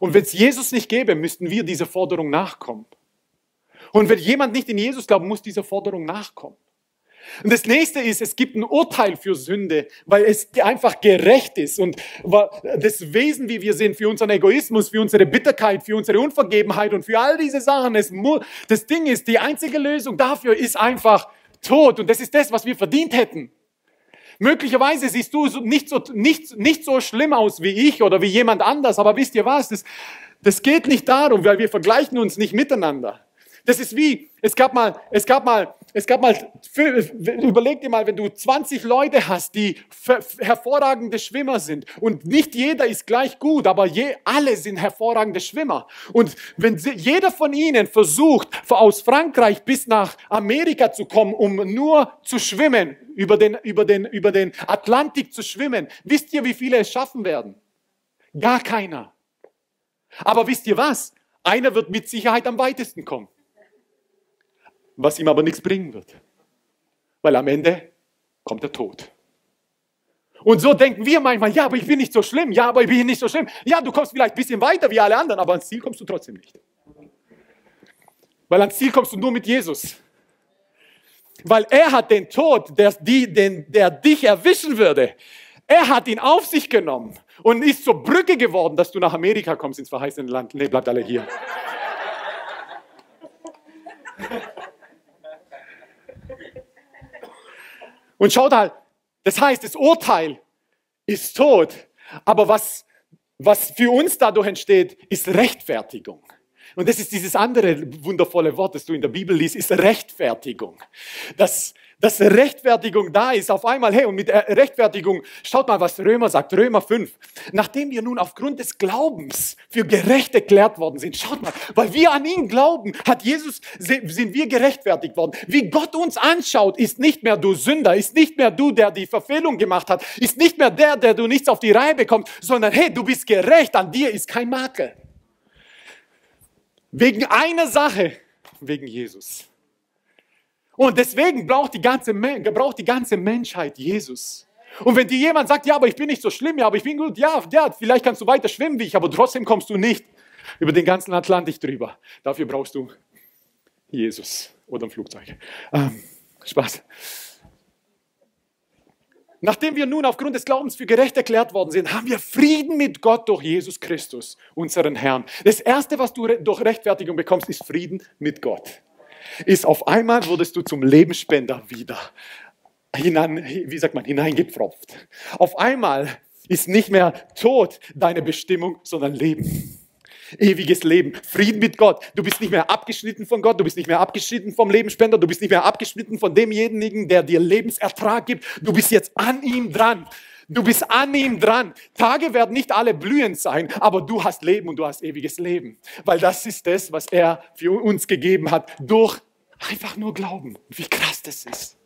Und wenn es Jesus nicht gäbe, müssten wir dieser Forderung nachkommen. Und wenn jemand nicht in Jesus glaubt, muss dieser Forderung nachkommen. Und das nächste ist, es gibt ein Urteil für Sünde, weil es einfach gerecht ist. Und das Wesen, wie wir sind, für unseren Egoismus, für unsere Bitterkeit, für unsere Unvergebenheit und für all diese Sachen, das Ding ist, die einzige Lösung dafür ist einfach Tod. Und das ist das, was wir verdient hätten. Möglicherweise siehst du nicht so, nicht, nicht so schlimm aus wie ich oder wie jemand anders, aber wisst ihr was? Das, das geht nicht darum, weil wir vergleichen uns nicht miteinander. Das ist wie, es gab mal, es gab mal, es gab mal, überleg dir mal, wenn du 20 Leute hast, die hervorragende Schwimmer sind und nicht jeder ist gleich gut, aber je, alle sind hervorragende Schwimmer. Und wenn sie, jeder von ihnen versucht, aus Frankreich bis nach Amerika zu kommen, um nur zu schwimmen, über den, über den, über den Atlantik zu schwimmen, wisst ihr, wie viele es schaffen werden? Gar keiner. Aber wisst ihr was? Einer wird mit Sicherheit am weitesten kommen was ihm aber nichts bringen wird. Weil am Ende kommt der Tod. Und so denken wir manchmal, ja, aber ich bin nicht so schlimm, ja, aber ich bin nicht so schlimm. Ja, du kommst vielleicht ein bisschen weiter wie alle anderen, aber ans Ziel kommst du trotzdem nicht. Weil ans Ziel kommst du nur mit Jesus. Weil er hat den Tod, der, die, den, der dich erwischen würde, er hat ihn auf sich genommen und ist zur Brücke geworden, dass du nach Amerika kommst, ins verheißene Land. Nee, bleibt alle hier. Und schaut halt, das heißt, das Urteil ist tot, aber was, was für uns dadurch entsteht, ist Rechtfertigung. Und das ist dieses andere wundervolle Wort, das du in der Bibel liest, ist Rechtfertigung. Das, dass Rechtfertigung da ist auf einmal. Hey, und mit Rechtfertigung, schaut mal, was Römer sagt, Römer 5. Nachdem wir nun aufgrund des Glaubens für gerecht erklärt worden sind, schaut mal, weil wir an ihn glauben, hat Jesus, sind wir gerechtfertigt worden. Wie Gott uns anschaut, ist nicht mehr du Sünder, ist nicht mehr du, der die Verfehlung gemacht hat, ist nicht mehr der, der du nichts auf die Reihe bekommst, sondern hey, du bist gerecht, an dir ist kein Makel. Wegen einer Sache, wegen Jesus. Und deswegen braucht die ganze, braucht die ganze Menschheit Jesus. Und wenn dir jemand sagt, ja, aber ich bin nicht so schlimm, ja, aber ich bin gut, ja, ja, vielleicht kannst du weiter schwimmen wie ich, aber trotzdem kommst du nicht über den ganzen Atlantik drüber. Dafür brauchst du Jesus oder ein Flugzeug. Ähm, Spaß. Nachdem wir nun aufgrund des Glaubens für gerecht erklärt worden sind, haben wir Frieden mit Gott durch Jesus Christus, unseren Herrn. Das Erste, was du durch Rechtfertigung bekommst, ist Frieden mit Gott ist auf einmal wurdest du zum Lebensspender wieder hinein, wie sagt man, hineingepfropft. Auf einmal ist nicht mehr Tod deine Bestimmung, sondern Leben. Ewiges Leben, Frieden mit Gott. Du bist nicht mehr abgeschnitten von Gott, du bist nicht mehr abgeschnitten vom Lebensspender, du bist nicht mehr abgeschnitten von demjenigen, der dir Lebensertrag gibt. Du bist jetzt an ihm dran. Du bist an ihm dran. Tage werden nicht alle blühend sein, aber du hast Leben und du hast ewiges Leben. Weil das ist das, was er für uns gegeben hat, durch einfach nur Glauben. Wie krass das ist.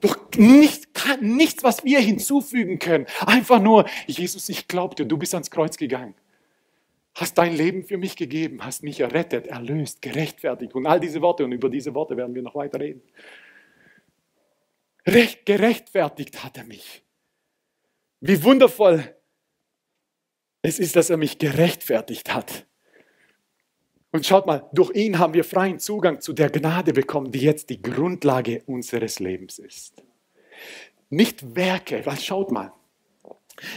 Durch nicht, nichts, was wir hinzufügen können. Einfach nur, Jesus, ich glaube dir, du bist ans Kreuz gegangen. Hast dein Leben für mich gegeben, hast mich errettet, erlöst, gerechtfertigt. Und all diese Worte, und über diese Worte werden wir noch weiter reden. Recht, gerechtfertigt hat er mich. Wie wundervoll es ist, dass er mich gerechtfertigt hat. Und schaut mal, durch ihn haben wir freien Zugang zu der Gnade bekommen, die jetzt die Grundlage unseres Lebens ist. Nicht Werke, weil schaut mal,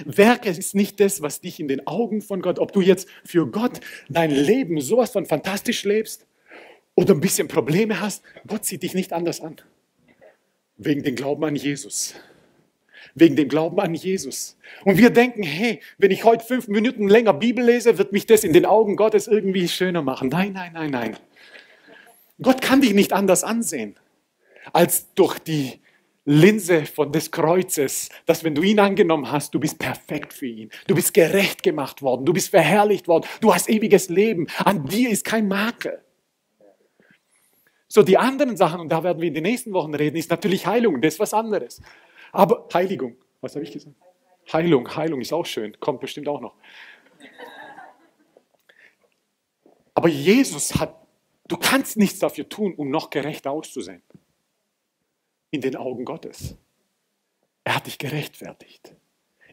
Werke ist nicht das, was dich in den Augen von Gott, ob du jetzt für Gott dein Leben sowas von fantastisch lebst oder ein bisschen Probleme hast, Gott sieht dich nicht anders an. Wegen dem Glauben an Jesus wegen dem Glauben an Jesus. Und wir denken, hey, wenn ich heute fünf Minuten länger Bibel lese, wird mich das in den Augen Gottes irgendwie schöner machen. Nein, nein, nein, nein. Gott kann dich nicht anders ansehen, als durch die Linse von des Kreuzes, dass wenn du ihn angenommen hast, du bist perfekt für ihn. Du bist gerecht gemacht worden, du bist verherrlicht worden, du hast ewiges Leben. An dir ist kein Makel. So, die anderen Sachen, und da werden wir in den nächsten Wochen reden, ist natürlich Heilung, das ist was anderes. Aber Heiligung, was habe ich gesagt? Heilung, Heilung ist auch schön, kommt bestimmt auch noch. Aber Jesus hat, du kannst nichts dafür tun, um noch gerechter auszusehen. In den Augen Gottes. Er hat dich gerechtfertigt.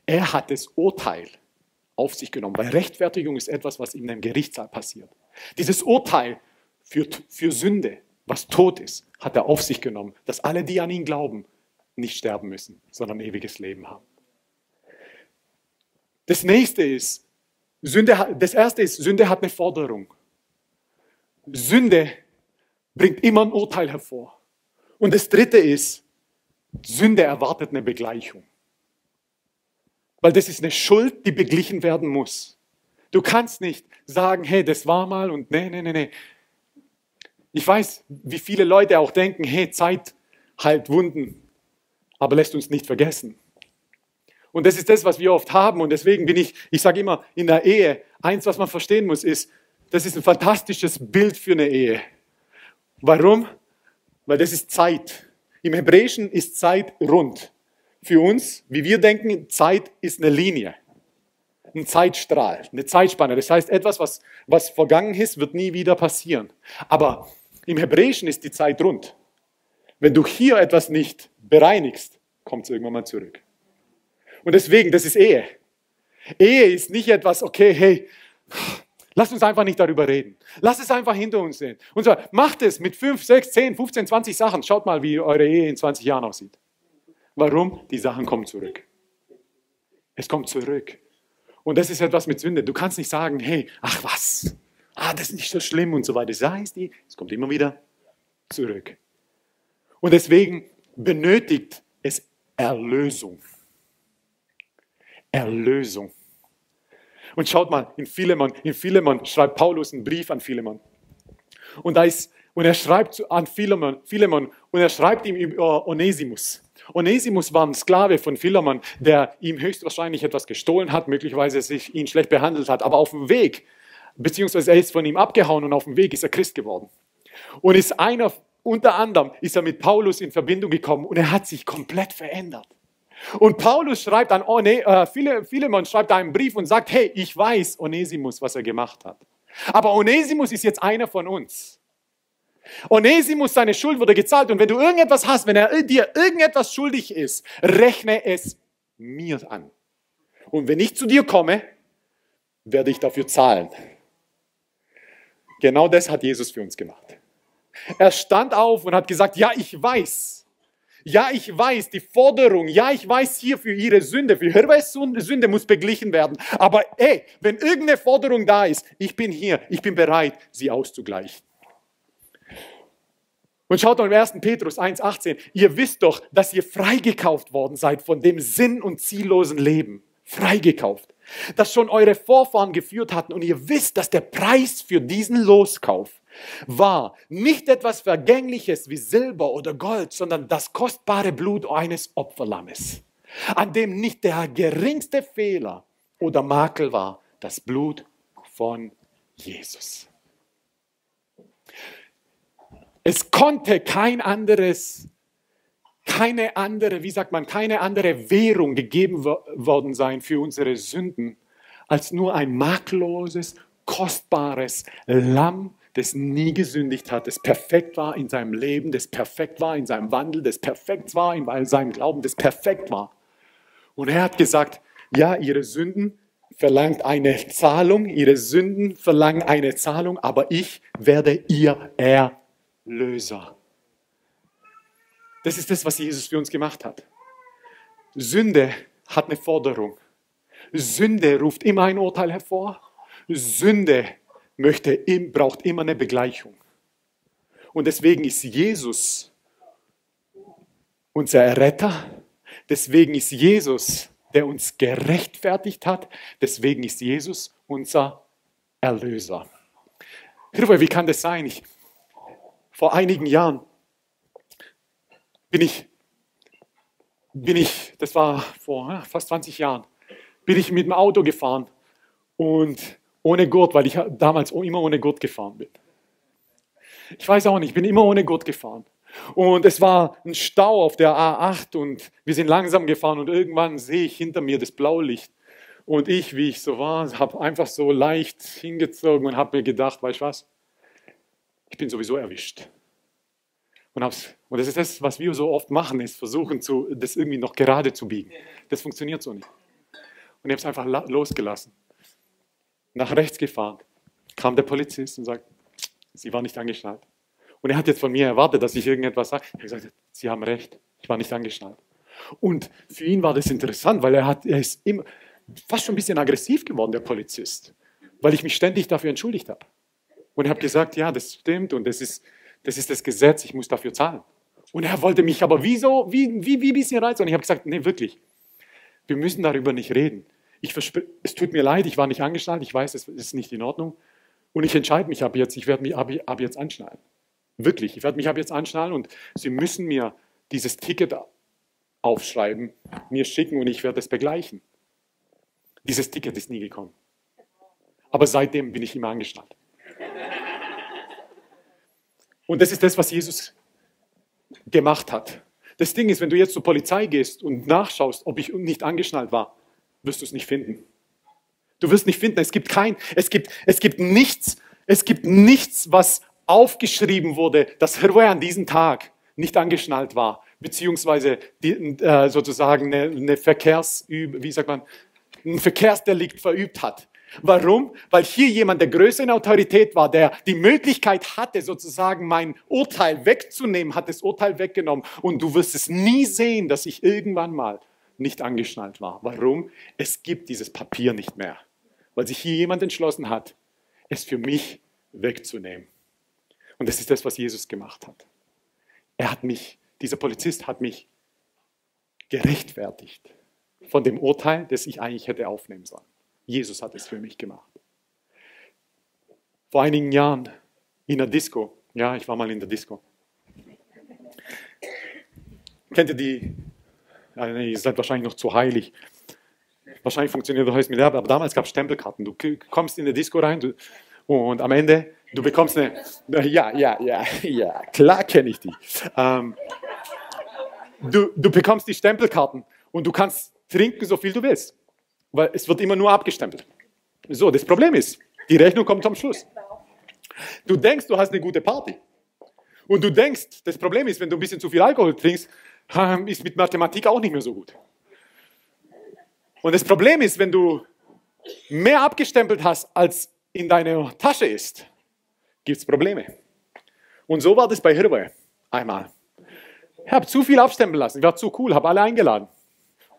Er hat das Urteil auf sich genommen, weil Rechtfertigung ist etwas, was in einem Gerichtssaal passiert. Dieses Urteil für, für Sünde, was tot ist, hat er auf sich genommen, dass alle, die an ihn glauben, nicht sterben müssen, sondern ewiges Leben haben. Das nächste ist, Sünde, das erste ist, Sünde hat eine Forderung. Sünde bringt immer ein Urteil hervor. Und das dritte ist, Sünde erwartet eine Begleichung. Weil das ist eine Schuld, die beglichen werden muss. Du kannst nicht sagen, hey, das war mal und nee, nee, nee, nee. Ich weiß, wie viele Leute auch denken, hey, Zeit heilt Wunden, aber lässt uns nicht vergessen. Und das ist das, was wir oft haben. Und deswegen bin ich, ich sage immer, in der Ehe, eins, was man verstehen muss, ist, das ist ein fantastisches Bild für eine Ehe. Warum? Weil das ist Zeit. Im Hebräischen ist Zeit rund. Für uns, wie wir denken, Zeit ist eine Linie, ein Zeitstrahl, eine Zeitspanne. Das heißt, etwas, was, was vergangen ist, wird nie wieder passieren. Aber im Hebräischen ist die Zeit rund. Wenn du hier etwas nicht bereinigst, kommt es irgendwann mal zurück. Und deswegen, das ist Ehe. Ehe ist nicht etwas, okay, hey, Lass uns einfach nicht darüber reden. Lass es einfach hinter uns sehen. Und so, macht es mit 5, 6, 10, 15, 20 Sachen. Schaut mal, wie eure Ehe in 20 Jahren aussieht. Warum? Die Sachen kommen zurück. Es kommt zurück. Und das ist etwas mit Sünde. Du kannst nicht sagen, hey, ach was, ah, das ist nicht so schlimm und so weiter. Das heißt, es kommt immer wieder zurück. Und deswegen benötigt es Erlösung. Erlösung. Und schaut mal, in Philemon, in Philemon schreibt Paulus einen Brief an Philemon. Und, da ist, und er schreibt an Philemon, Philemon und er schreibt ihm über Onesimus. Onesimus war ein Sklave von Philemon, der ihm höchstwahrscheinlich etwas gestohlen hat, möglicherweise sich ihn schlecht behandelt hat, aber auf dem Weg, beziehungsweise er ist von ihm abgehauen und auf dem Weg ist er Christ geworden. Und ist einer, unter anderem ist er mit Paulus in Verbindung gekommen und er hat sich komplett verändert. Und Paulus schreibt an One, äh, Philemon schreibt einen Brief und sagt, hey, ich weiß Onesimus, was er gemacht hat. Aber Onesimus ist jetzt einer von uns. Onesimus, seine Schuld wurde gezahlt und wenn du irgendetwas hast, wenn er dir irgendetwas schuldig ist, rechne es mir an. Und wenn ich zu dir komme, werde ich dafür zahlen. Genau das hat Jesus für uns gemacht. Er stand auf und hat gesagt, ja, ich weiß, ja, ich weiß, die Forderung, ja, ich weiß hier für ihre Sünde, für ihre Sünde muss beglichen werden. Aber ey, wenn irgendeine Forderung da ist, ich bin hier, ich bin bereit, sie auszugleichen. Und schaut mal im 1. Petrus 1,18. Ihr wisst doch, dass ihr freigekauft worden seid von dem sinn- und ziellosen Leben. Freigekauft. Das schon eure Vorfahren geführt hatten. Und ihr wisst, dass der Preis für diesen Loskauf war nicht etwas Vergängliches wie Silber oder Gold, sondern das kostbare Blut eines Opferlammes, an dem nicht der geringste Fehler oder Makel war, das Blut von Jesus. Es konnte kein anderes, keine andere, wie sagt man, keine andere Währung gegeben worden sein für unsere Sünden, als nur ein makelloses, kostbares Lamm, das nie gesündigt hat, das perfekt war in seinem Leben, das perfekt war in seinem Wandel, das perfekt war in seinem Glauben, das perfekt war. Und er hat gesagt, ja, ihre Sünden verlangt eine Zahlung, ihre Sünden verlangen eine Zahlung, aber ich werde ihr Erlöser. Das ist das, was Jesus für uns gemacht hat. Sünde hat eine Forderung. Sünde ruft immer ein Urteil hervor. Sünde möchte, braucht immer eine Begleichung. Und deswegen ist Jesus unser Erretter. Deswegen ist Jesus, der uns gerechtfertigt hat. Deswegen ist Jesus unser Erlöser. Wie kann das sein? Ich, vor einigen Jahren bin ich, bin ich, das war vor fast 20 Jahren, bin ich mit dem Auto gefahren und ohne Gurt, weil ich damals immer ohne Gurt gefahren bin. Ich weiß auch nicht, ich bin immer ohne Gurt gefahren. Und es war ein Stau auf der A8 und wir sind langsam gefahren und irgendwann sehe ich hinter mir das Blaulicht. Und ich, wie ich so war, habe einfach so leicht hingezogen und habe mir gedacht, weißt du was, ich bin sowieso erwischt. Und, und das ist das, was wir so oft machen, ist versuchen, zu, das irgendwie noch gerade zu biegen. Das funktioniert so nicht. Und ich habe es einfach losgelassen nach rechts gefahren, kam der Polizist und sagt, Sie war nicht angeschnallt. Und er hat jetzt von mir erwartet, dass ich irgendetwas sage. Ich habe gesagt, Sie haben recht, ich war nicht angeschnallt. Und für ihn war das interessant, weil er, hat, er ist immer, fast schon ein bisschen aggressiv geworden, der Polizist, weil ich mich ständig dafür entschuldigt habe. Und habe gesagt, ja, das stimmt und das ist, das ist das Gesetz, ich muss dafür zahlen. Und er wollte mich aber wie so, wie, wie, wie ein bisschen reizen. Und ich habe gesagt, nee, wirklich, wir müssen darüber nicht reden. Ich es tut mir leid, ich war nicht angeschnallt, ich weiß, es ist nicht in Ordnung. Und ich entscheide mich ab jetzt, ich werde mich ab, ab jetzt anschnallen. Wirklich, ich werde mich ab jetzt anschnallen und Sie müssen mir dieses Ticket aufschreiben, mir schicken und ich werde es begleichen. Dieses Ticket ist nie gekommen. Aber seitdem bin ich immer angeschnallt. Und das ist das, was Jesus gemacht hat. Das Ding ist, wenn du jetzt zur Polizei gehst und nachschaust, ob ich nicht angeschnallt war, wirst du es nicht finden. Du wirst nicht finden, es gibt kein, es gibt, es gibt nichts, es gibt nichts, was aufgeschrieben wurde, dass Hervé an diesem Tag nicht angeschnallt war, beziehungsweise die, äh, sozusagen eine, eine Verkehrsüb, wie sagt man, ein Verkehrsdelikt verübt hat. Warum? Weil hier jemand der größeren Autorität war, der die Möglichkeit hatte, sozusagen mein Urteil wegzunehmen, hat das Urteil weggenommen. Und du wirst es nie sehen, dass ich irgendwann mal nicht angeschnallt war. Warum? Es gibt dieses Papier nicht mehr. Weil sich hier jemand entschlossen hat, es für mich wegzunehmen. Und das ist das, was Jesus gemacht hat. Er hat mich, dieser Polizist hat mich gerechtfertigt von dem Urteil, das ich eigentlich hätte aufnehmen sollen. Jesus hat es für mich gemacht. Vor einigen Jahren in der Disco, ja, ich war mal in der Disco. Kennt ihr die? Nee, ihr seid wahrscheinlich noch zu heilig. Wahrscheinlich funktioniert das mit aber damals gab es Stempelkarten. Du kommst in die Disco rein du, und am Ende, du bekommst eine, ja, ja, ja, ja, klar kenne ich die. Ähm, du, du bekommst die Stempelkarten und du kannst trinken, so viel du willst weil es wird immer nur abgestempelt. So, das Problem ist, die Rechnung kommt am Schluss. Du denkst, du hast eine gute Party. Und du denkst, das Problem ist, wenn du ein bisschen zu viel Alkohol trinkst, ist mit Mathematik auch nicht mehr so gut. Und das Problem ist, wenn du mehr abgestempelt hast, als in deiner Tasche ist, gibt es Probleme. Und so war das bei Hirwe einmal. Ich habe zu viel abstempeln lassen. Ich war zu cool, habe alle eingeladen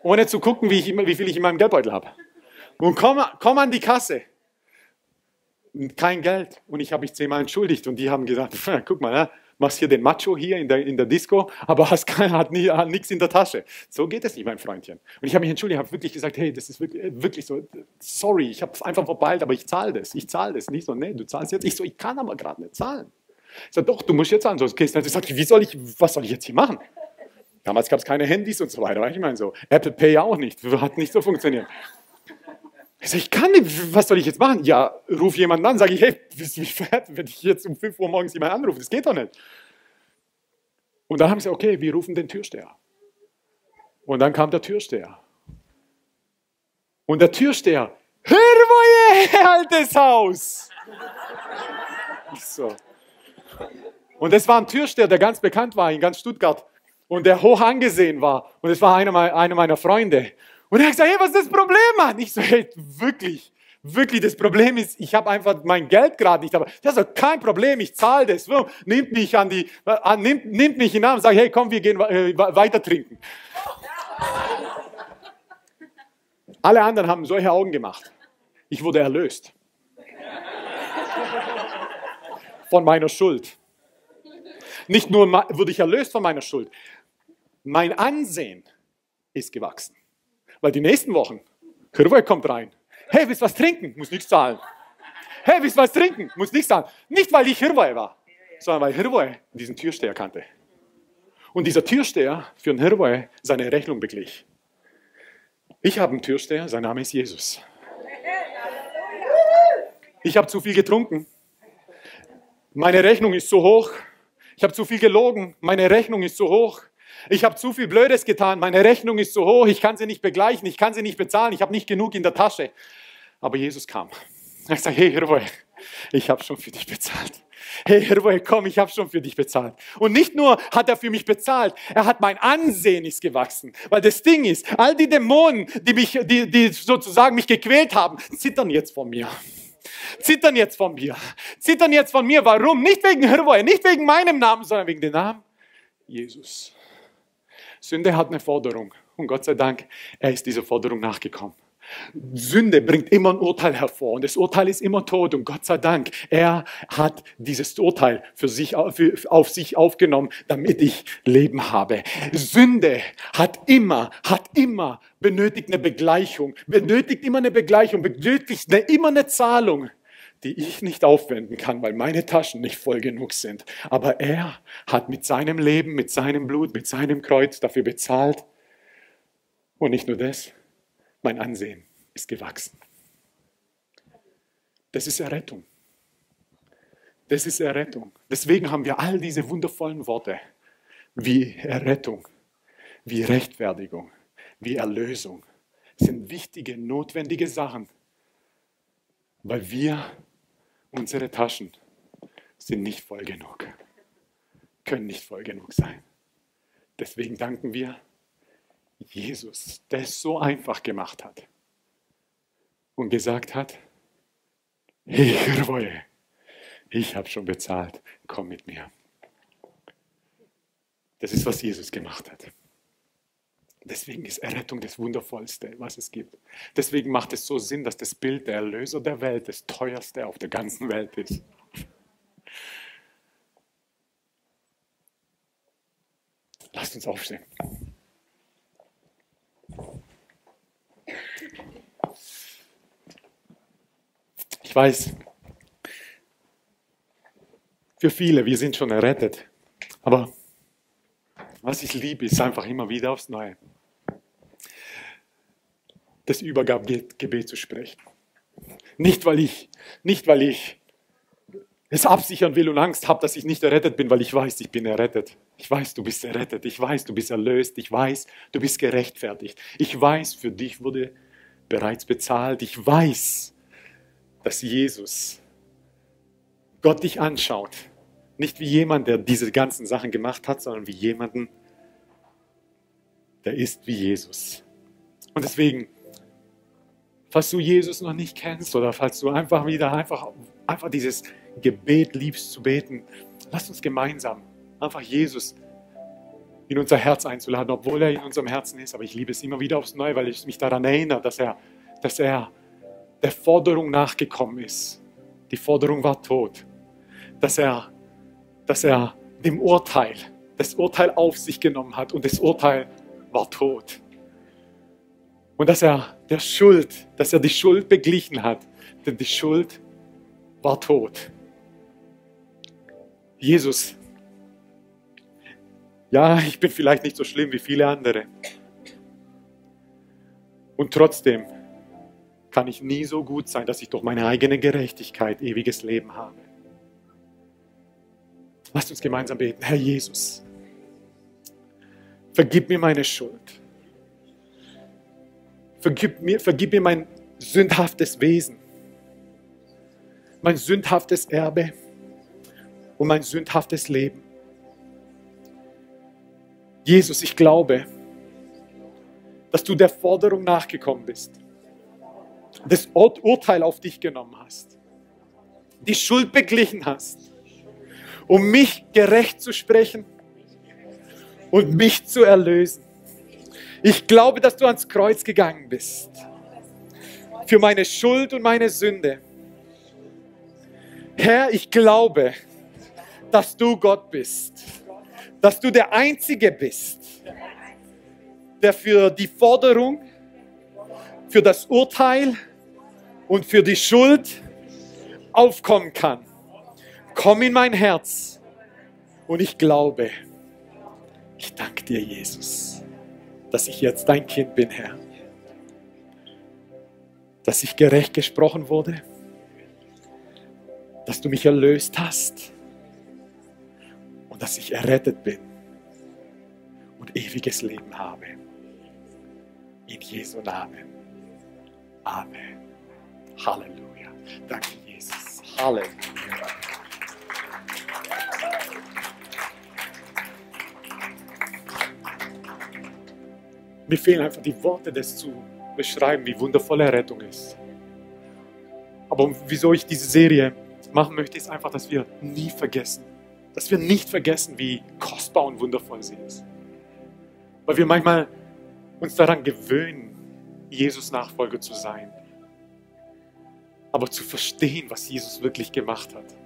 ohne zu gucken, wie, ich, wie viel ich in meinem Geldbeutel habe. Und komm, komm an die Kasse. Kein Geld. Und ich habe mich zehnmal entschuldigt. Und die haben gesagt, guck mal, ne, machst hier den Macho hier in der, in der Disco, aber hast kein, hat, nie, hat nichts in der Tasche. So geht es nicht, mein Freundchen. Und ich habe mich entschuldigt, habe wirklich gesagt, hey, das ist wirklich, wirklich so, sorry, ich habe es einfach verpeilt, aber ich zahle das. Ich zahle das. Nicht so, nee, du zahlst jetzt. Ich so, ich kann aber gerade nicht zahlen. Ich sage, doch, du musst jetzt zahlen, sonst gehst du. Ich sage, wie soll ich, was soll ich jetzt hier machen? Damals gab es keine Handys und so weiter. Ich meine so, Apple Pay auch nicht, hat nicht so funktioniert. Ich sage, ich kann nicht, was soll ich jetzt machen? Ja, ruf jemanden an, sage ich, hey, bist du mich fertig, wenn ich jetzt um 5 Uhr morgens jemanden anrufe? Das geht doch nicht. Und dann haben sie okay, wir rufen den Türsteher. Und dann kam der Türsteher. Und der Türsteher, hör mal, altes Haus. So. Und das war ein Türsteher, der ganz bekannt war in ganz Stuttgart und der hoch angesehen war. Und es war einer, einer meiner Freunde. Und er hat gesagt, hey, was ist das Problem, Mann? Ich so, hey, wirklich, wirklich, das Problem ist, ich habe einfach mein Geld gerade nicht. Aber das ist kein Problem, ich zahle das. Nimmt mich an die, an, nimmt, nimmt mich in den Arm und sagt, hey, komm, wir gehen äh, weiter trinken. Alle anderen haben solche Augen gemacht. Ich wurde erlöst. Von meiner Schuld. Nicht nur wurde ich erlöst von meiner Schuld, mein Ansehen ist gewachsen. Weil die nächsten Wochen, Hirwe kommt rein. Hey, willst du was trinken? Muss nichts zahlen. Hey, willst du was trinken? Muss nichts zahlen. Nicht, weil ich Hirwe war, sondern weil Hirwe diesen Türsteher kannte. Und dieser Türsteher für den Hirwe seine Rechnung beglich. Ich habe einen Türsteher, sein Name ist Jesus. Ich habe zu viel getrunken. Meine Rechnung ist zu hoch. Ich habe zu viel gelogen. Meine Rechnung ist zu hoch. Ich habe zu viel Blödes getan, meine Rechnung ist zu hoch, ich kann sie nicht begleichen, ich kann sie nicht bezahlen, ich habe nicht genug in der Tasche. Aber Jesus kam. Er sagt, hey Hirwe, ich habe schon für dich bezahlt. Hey Hirwe, komm, ich habe schon für dich bezahlt. Und nicht nur hat er für mich bezahlt, er hat mein Ansehen ist gewachsen. Weil das Ding ist, all die Dämonen, die mich, die, die sozusagen mich gequält haben, zittern jetzt vor mir zittern jetzt von mir. Zittern jetzt von mir. Warum? Nicht wegen Hirwe, nicht wegen meinem Namen, sondern wegen dem Namen Jesus. Sünde hat eine Forderung. Und Gott sei Dank, er ist dieser Forderung nachgekommen. Sünde bringt immer ein Urteil hervor und das Urteil ist immer tot und Gott sei Dank, er hat dieses Urteil für sich, für, auf sich aufgenommen, damit ich Leben habe. Sünde hat immer, hat immer benötigt eine Begleichung, benötigt immer eine Begleichung, benötigt eine, immer eine Zahlung, die ich nicht aufwenden kann, weil meine Taschen nicht voll genug sind. Aber er hat mit seinem Leben, mit seinem Blut, mit seinem Kreuz dafür bezahlt. Und nicht nur das, mein Ansehen ist gewachsen. Das ist Errettung. Das ist Errettung. Deswegen haben wir all diese wundervollen Worte wie Errettung, wie Rechtfertigung, wie Erlösung. Das sind wichtige, notwendige Sachen, weil wir, unsere Taschen sind nicht voll genug, können nicht voll genug sein. Deswegen danken wir Jesus, der es so einfach gemacht hat und gesagt hat, ich reue, ich habe schon bezahlt, komm mit mir. Das ist, was Jesus gemacht hat. Deswegen ist Errettung das Wundervollste, was es gibt. Deswegen macht es so Sinn, dass das Bild der Erlöser der Welt das teuerste auf der ganzen Welt ist. Lasst uns aufstehen. Ich weiß, für viele, wir sind schon errettet. Aber was ich liebe, ist einfach immer wieder aufs Neue. Das Übergabegebet zu sprechen. Nicht, weil ich, nicht, weil ich es absichern will und Angst habe, dass ich nicht errettet bin, weil ich weiß, ich bin errettet. Ich weiß, du bist errettet. Ich weiß, du bist erlöst. Ich weiß, du bist gerechtfertigt. Ich weiß, für dich wurde bereits bezahlt. Ich weiß, dass Jesus Gott dich anschaut. Nicht wie jemand, der diese ganzen Sachen gemacht hat, sondern wie jemanden, der ist wie Jesus. Und deswegen, falls du Jesus noch nicht kennst oder falls du einfach wieder einfach, einfach dieses Gebet liebst zu beten, lass uns gemeinsam einfach Jesus in unser Herz einzuladen, obwohl er in unserem Herzen ist. Aber ich liebe es immer wieder aufs Neue, weil ich mich daran erinnere, dass er, dass er der Forderung nachgekommen ist. Die Forderung war tot. Dass er, dass er dem Urteil, das Urteil auf sich genommen hat und das Urteil war tot. Und dass er der Schuld, dass er die Schuld beglichen hat, denn die Schuld war tot. Jesus, ja, ich bin vielleicht nicht so schlimm wie viele andere. Und trotzdem kann ich nie so gut sein, dass ich durch meine eigene Gerechtigkeit ewiges Leben habe. Lasst uns gemeinsam beten. Herr Jesus, vergib mir meine Schuld. Vergib mir, vergib mir mein sündhaftes Wesen, mein sündhaftes Erbe und mein sündhaftes Leben. Jesus, ich glaube, dass du der Forderung nachgekommen bist das Urteil auf dich genommen hast, die Schuld beglichen hast, um mich gerecht zu sprechen und mich zu erlösen. Ich glaube, dass du ans Kreuz gegangen bist für meine Schuld und meine Sünde. Herr, ich glaube, dass du Gott bist, dass du der Einzige bist, der für die Forderung, für das Urteil und für die Schuld aufkommen kann. Komm in mein Herz und ich glaube, ich danke dir, Jesus, dass ich jetzt dein Kind bin, Herr. Dass ich gerecht gesprochen wurde, dass du mich erlöst hast und dass ich errettet bin und ewiges Leben habe. In Jesu Namen. Amen. Halleluja. Danke, Jesus. Halleluja. Mir fehlen einfach die Worte, das zu beschreiben, wie wundervoll Errettung ist. Aber wieso ich diese Serie machen möchte, ist einfach, dass wir nie vergessen, dass wir nicht vergessen, wie kostbar und wundervoll sie ist. Weil wir manchmal uns daran gewöhnen, Jesus Nachfolger zu sein, aber zu verstehen, was Jesus wirklich gemacht hat.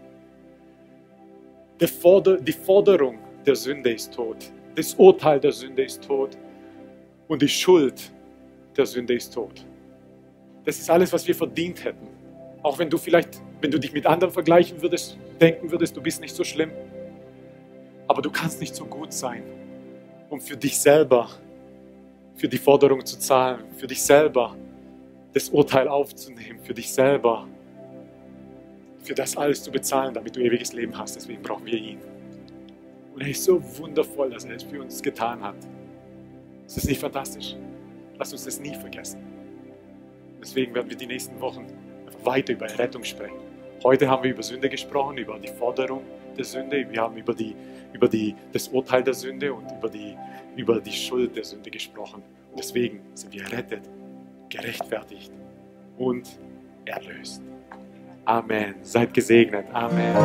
Die Forderung der Sünde ist tot, das Urteil der Sünde ist tot und die Schuld der Sünde ist tot. Das ist alles, was wir verdient hätten. Auch wenn du vielleicht, wenn du dich mit anderen vergleichen würdest, denken würdest, du bist nicht so schlimm. Aber du kannst nicht so gut sein, um für dich selber, für die Forderung zu zahlen, für dich selber das Urteil aufzunehmen, für dich selber, für das alles zu bezahlen, damit du ewiges Leben hast. Deswegen brauchen wir ihn. Und er ist so wundervoll, dass er es für uns getan hat. Ist das nicht fantastisch? Lass uns das nie vergessen. Deswegen werden wir die nächsten Wochen einfach weiter über Rettung sprechen. Heute haben wir über Sünde gesprochen, über die Forderung der Sünde. Wir haben über, die, über die, das Urteil der Sünde und über die, über die Schuld der Sünde gesprochen. Deswegen sind wir errettet, gerechtfertigt und erlöst. Amen. Seid gesegnet. Amen.